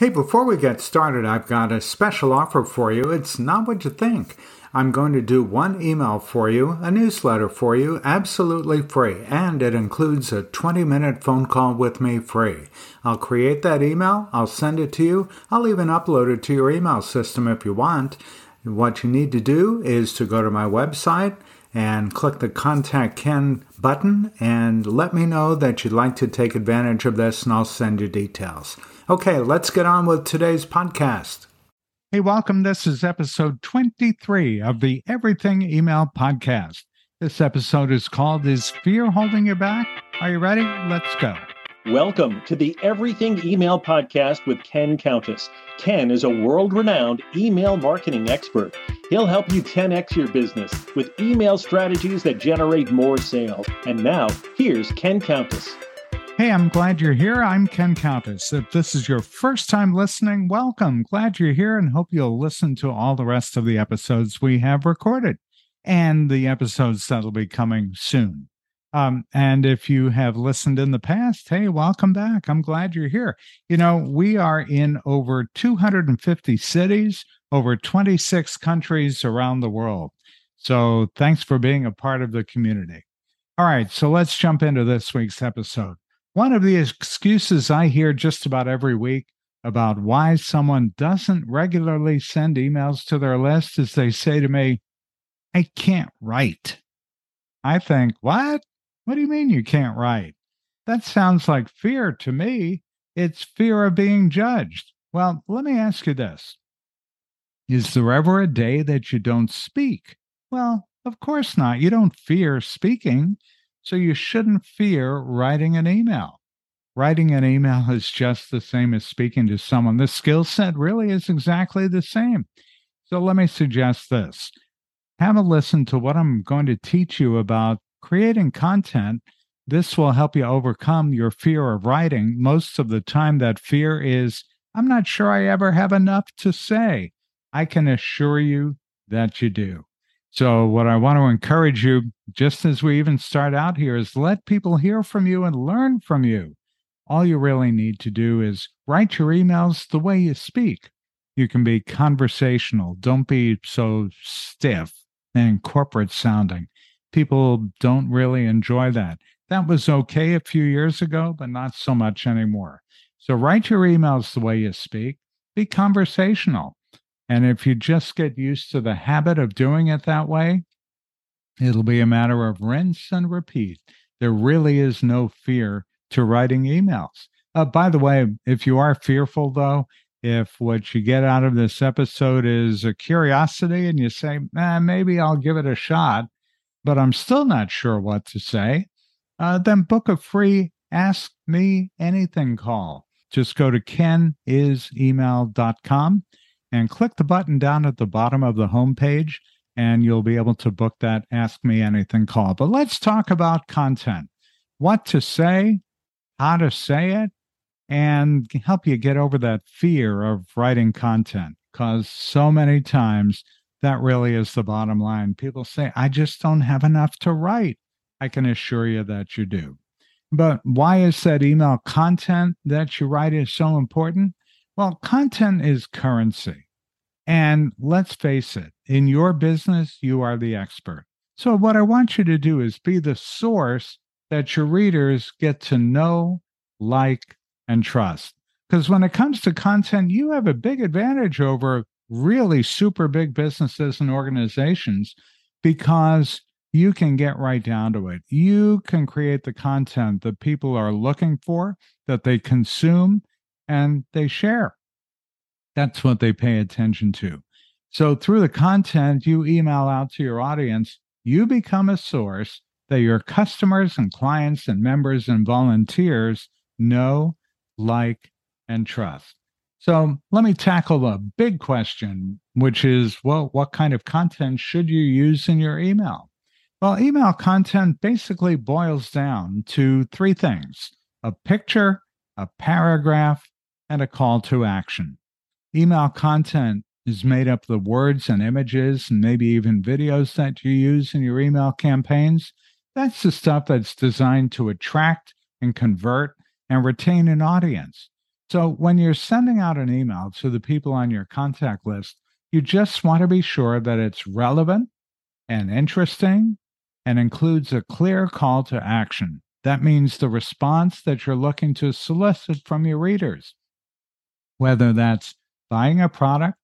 Hey, before we get started, I've got a special offer for you. It's not what you think. I'm going to do one email for you, a newsletter for you, absolutely free, and it includes a 20 minute phone call with me free. I'll create that email, I'll send it to you, I'll even upload it to your email system if you want. What you need to do is to go to my website and click the Contact Ken button and let me know that you'd like to take advantage of this, and I'll send you details. Okay, let's get on with today's podcast. Hey, welcome. This is episode 23 of the Everything Email Podcast. This episode is called Is Fear Holding You Back? Are you ready? Let's go. Welcome to the Everything Email Podcast with Ken Countess. Ken is a world renowned email marketing expert. He'll help you 10x your business with email strategies that generate more sales. And now, here's Ken Countess. Hey, I'm glad you're here. I'm Ken Countess. If this is your first time listening, welcome. Glad you're here and hope you'll listen to all the rest of the episodes we have recorded and the episodes that'll be coming soon. Um, and if you have listened in the past, hey, welcome back. I'm glad you're here. You know, we are in over 250 cities, over 26 countries around the world. So thanks for being a part of the community. All right, so let's jump into this week's episode. One of the excuses I hear just about every week about why someone doesn't regularly send emails to their list is they say to me, I can't write. I think, what? What do you mean you can't write? That sounds like fear to me. It's fear of being judged. Well, let me ask you this Is there ever a day that you don't speak? Well, of course not. You don't fear speaking. So you shouldn't fear writing an email. Writing an email is just the same as speaking to someone. The skill set really is exactly the same. So let me suggest this have a listen to what I'm going to teach you about creating content. This will help you overcome your fear of writing. Most of the time, that fear is, I'm not sure I ever have enough to say. I can assure you that you do. So, what I want to encourage you, just as we even start out here, is let people hear from you and learn from you. All you really need to do is write your emails the way you speak. You can be conversational. Don't be so stiff and corporate sounding. People don't really enjoy that. That was okay a few years ago, but not so much anymore. So, write your emails the way you speak. Be conversational. And if you just get used to the habit of doing it that way, it'll be a matter of rinse and repeat. There really is no fear to writing emails. Uh, by the way, if you are fearful, though, if what you get out of this episode is a curiosity and you say, eh, maybe I'll give it a shot, but I'm still not sure what to say, uh, then book a free Ask Me Anything call. Just go to kenisemail.com and click the button down at the bottom of the homepage, and you'll be able to book that Ask Me Anything call. But let's talk about content what to say, how to say it, and help you get over that fear of writing content. Because so many times that really is the bottom line. People say, I just don't have enough to write. I can assure you that you do. But why is that email content that you write is so important? Well, content is currency. And let's face it, in your business, you are the expert. So, what I want you to do is be the source that your readers get to know, like, and trust. Because when it comes to content, you have a big advantage over really super big businesses and organizations because you can get right down to it. You can create the content that people are looking for, that they consume, and they share. That's what they pay attention to. So, through the content you email out to your audience, you become a source that your customers and clients and members and volunteers know, like, and trust. So, let me tackle a big question, which is well, what kind of content should you use in your email? Well, email content basically boils down to three things a picture, a paragraph, and a call to action. Email content is made up of the words and images and maybe even videos that you use in your email campaigns. That's the stuff that's designed to attract and convert and retain an audience. So when you're sending out an email to the people on your contact list, you just want to be sure that it's relevant and interesting and includes a clear call to action. That means the response that you're looking to solicit from your readers, whether that's buying a product,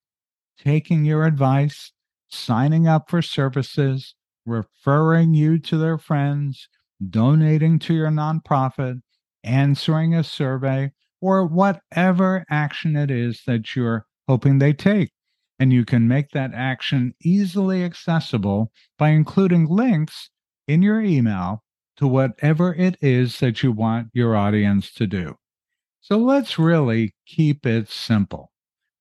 taking your advice, signing up for services, referring you to their friends, donating to your nonprofit, answering a survey, or whatever action it is that you're hoping they take. And you can make that action easily accessible by including links in your email to whatever it is that you want your audience to do. So let's really keep it simple.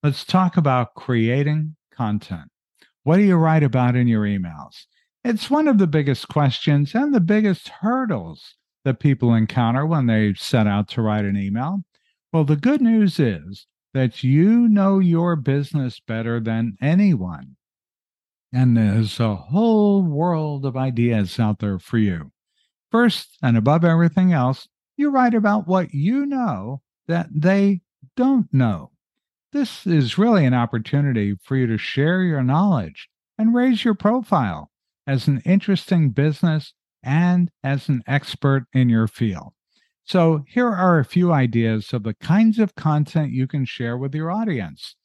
Let's talk about creating content. What do you write about in your emails? It's one of the biggest questions and the biggest hurdles that people encounter when they set out to write an email. Well, the good news is that you know your business better than anyone. And there's a whole world of ideas out there for you. First, and above everything else, you write about what you know that they don't know. This is really an opportunity for you to share your knowledge and raise your profile as an interesting business and as an expert in your field. So, here are a few ideas of the kinds of content you can share with your audience.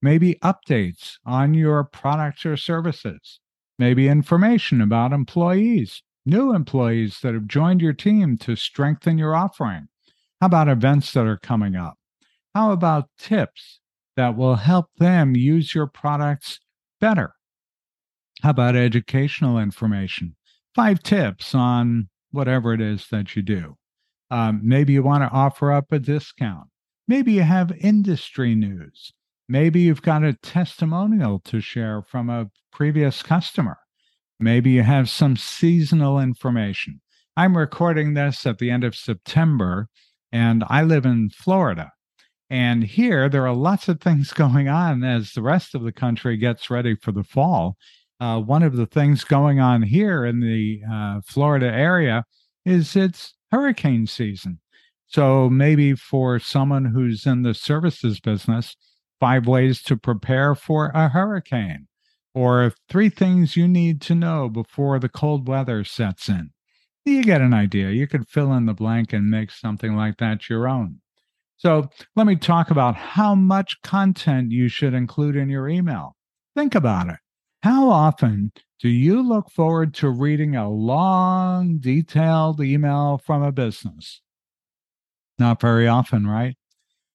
Maybe updates on your products or services, maybe information about employees, new employees that have joined your team to strengthen your offering. How about events that are coming up? How about tips that will help them use your products better? How about educational information? Five tips on whatever it is that you do. Um, maybe you want to offer up a discount. Maybe you have industry news. Maybe you've got a testimonial to share from a previous customer. Maybe you have some seasonal information. I'm recording this at the end of September, and I live in Florida. And here, there are lots of things going on as the rest of the country gets ready for the fall. Uh, one of the things going on here in the uh, Florida area is it's hurricane season. So maybe for someone who's in the services business, five ways to prepare for a hurricane, or three things you need to know before the cold weather sets in. You get an idea. You could fill in the blank and make something like that your own. So let me talk about how much content you should include in your email. Think about it. How often do you look forward to reading a long, detailed email from a business? Not very often, right?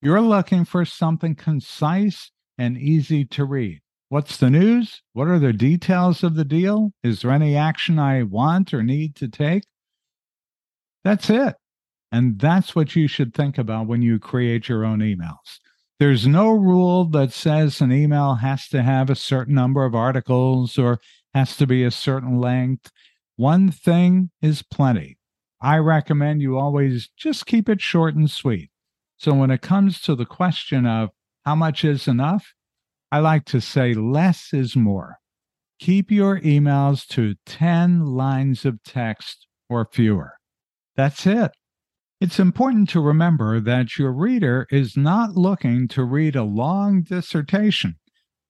You're looking for something concise and easy to read. What's the news? What are the details of the deal? Is there any action I want or need to take? That's it. And that's what you should think about when you create your own emails. There's no rule that says an email has to have a certain number of articles or has to be a certain length. One thing is plenty. I recommend you always just keep it short and sweet. So when it comes to the question of how much is enough, I like to say less is more. Keep your emails to 10 lines of text or fewer. That's it. It's important to remember that your reader is not looking to read a long dissertation.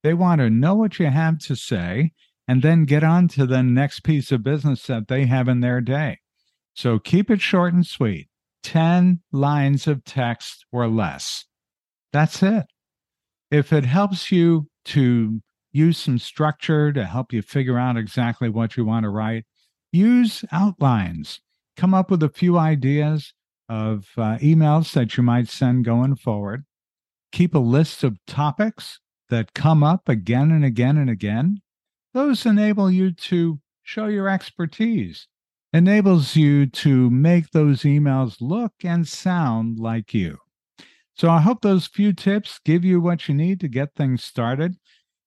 They want to know what you have to say and then get on to the next piece of business that they have in their day. So keep it short and sweet 10 lines of text or less. That's it. If it helps you to use some structure to help you figure out exactly what you want to write, use outlines. Come up with a few ideas of uh, emails that you might send going forward. Keep a list of topics that come up again and again and again. Those enable you to show your expertise, enables you to make those emails look and sound like you. So I hope those few tips give you what you need to get things started.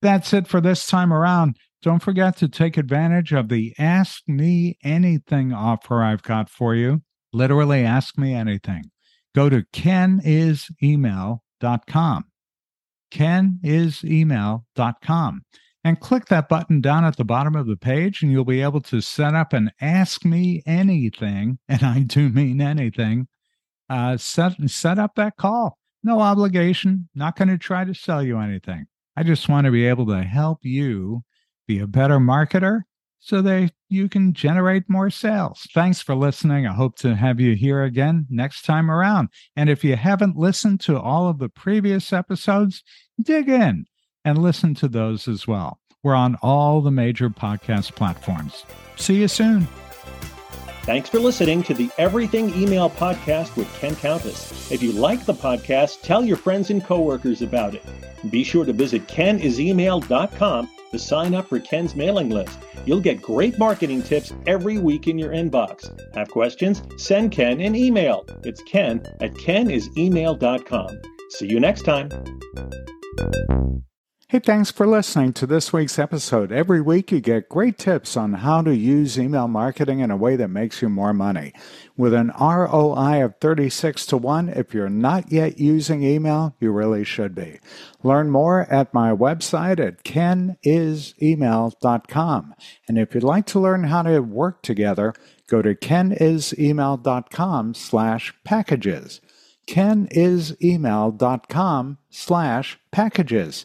That's it for this time around. Don't forget to take advantage of the Ask Me Anything offer I've got for you. Literally ask me anything. Go to kenisemail.com. Kenisemail.com and click that button down at the bottom of the page, and you'll be able to set up an Ask Me Anything, and I do mean anything. Uh, set set up that call. No obligation. Not going to try to sell you anything. I just want to be able to help you be a better marketer so that you can generate more sales. Thanks for listening. I hope to have you here again next time around. And if you haven't listened to all of the previous episodes, dig in and listen to those as well. We're on all the major podcast platforms. See you soon. Thanks for listening to the Everything Email Podcast with Ken Countess. If you like the podcast, tell your friends and coworkers about it. Be sure to visit kenisemail.com to sign up for Ken's mailing list. You'll get great marketing tips every week in your inbox. Have questions? Send Ken an email. It's ken at kenisemail.com. See you next time. Hey, thanks for listening to this week's episode. Every week you get great tips on how to use email marketing in a way that makes you more money. With an ROI of 36 to 1, if you're not yet using email, you really should be. Learn more at my website at kenisemail.com. And if you'd like to learn how to work together, go to kenisemail.com slash packages. kenisemail.com slash packages.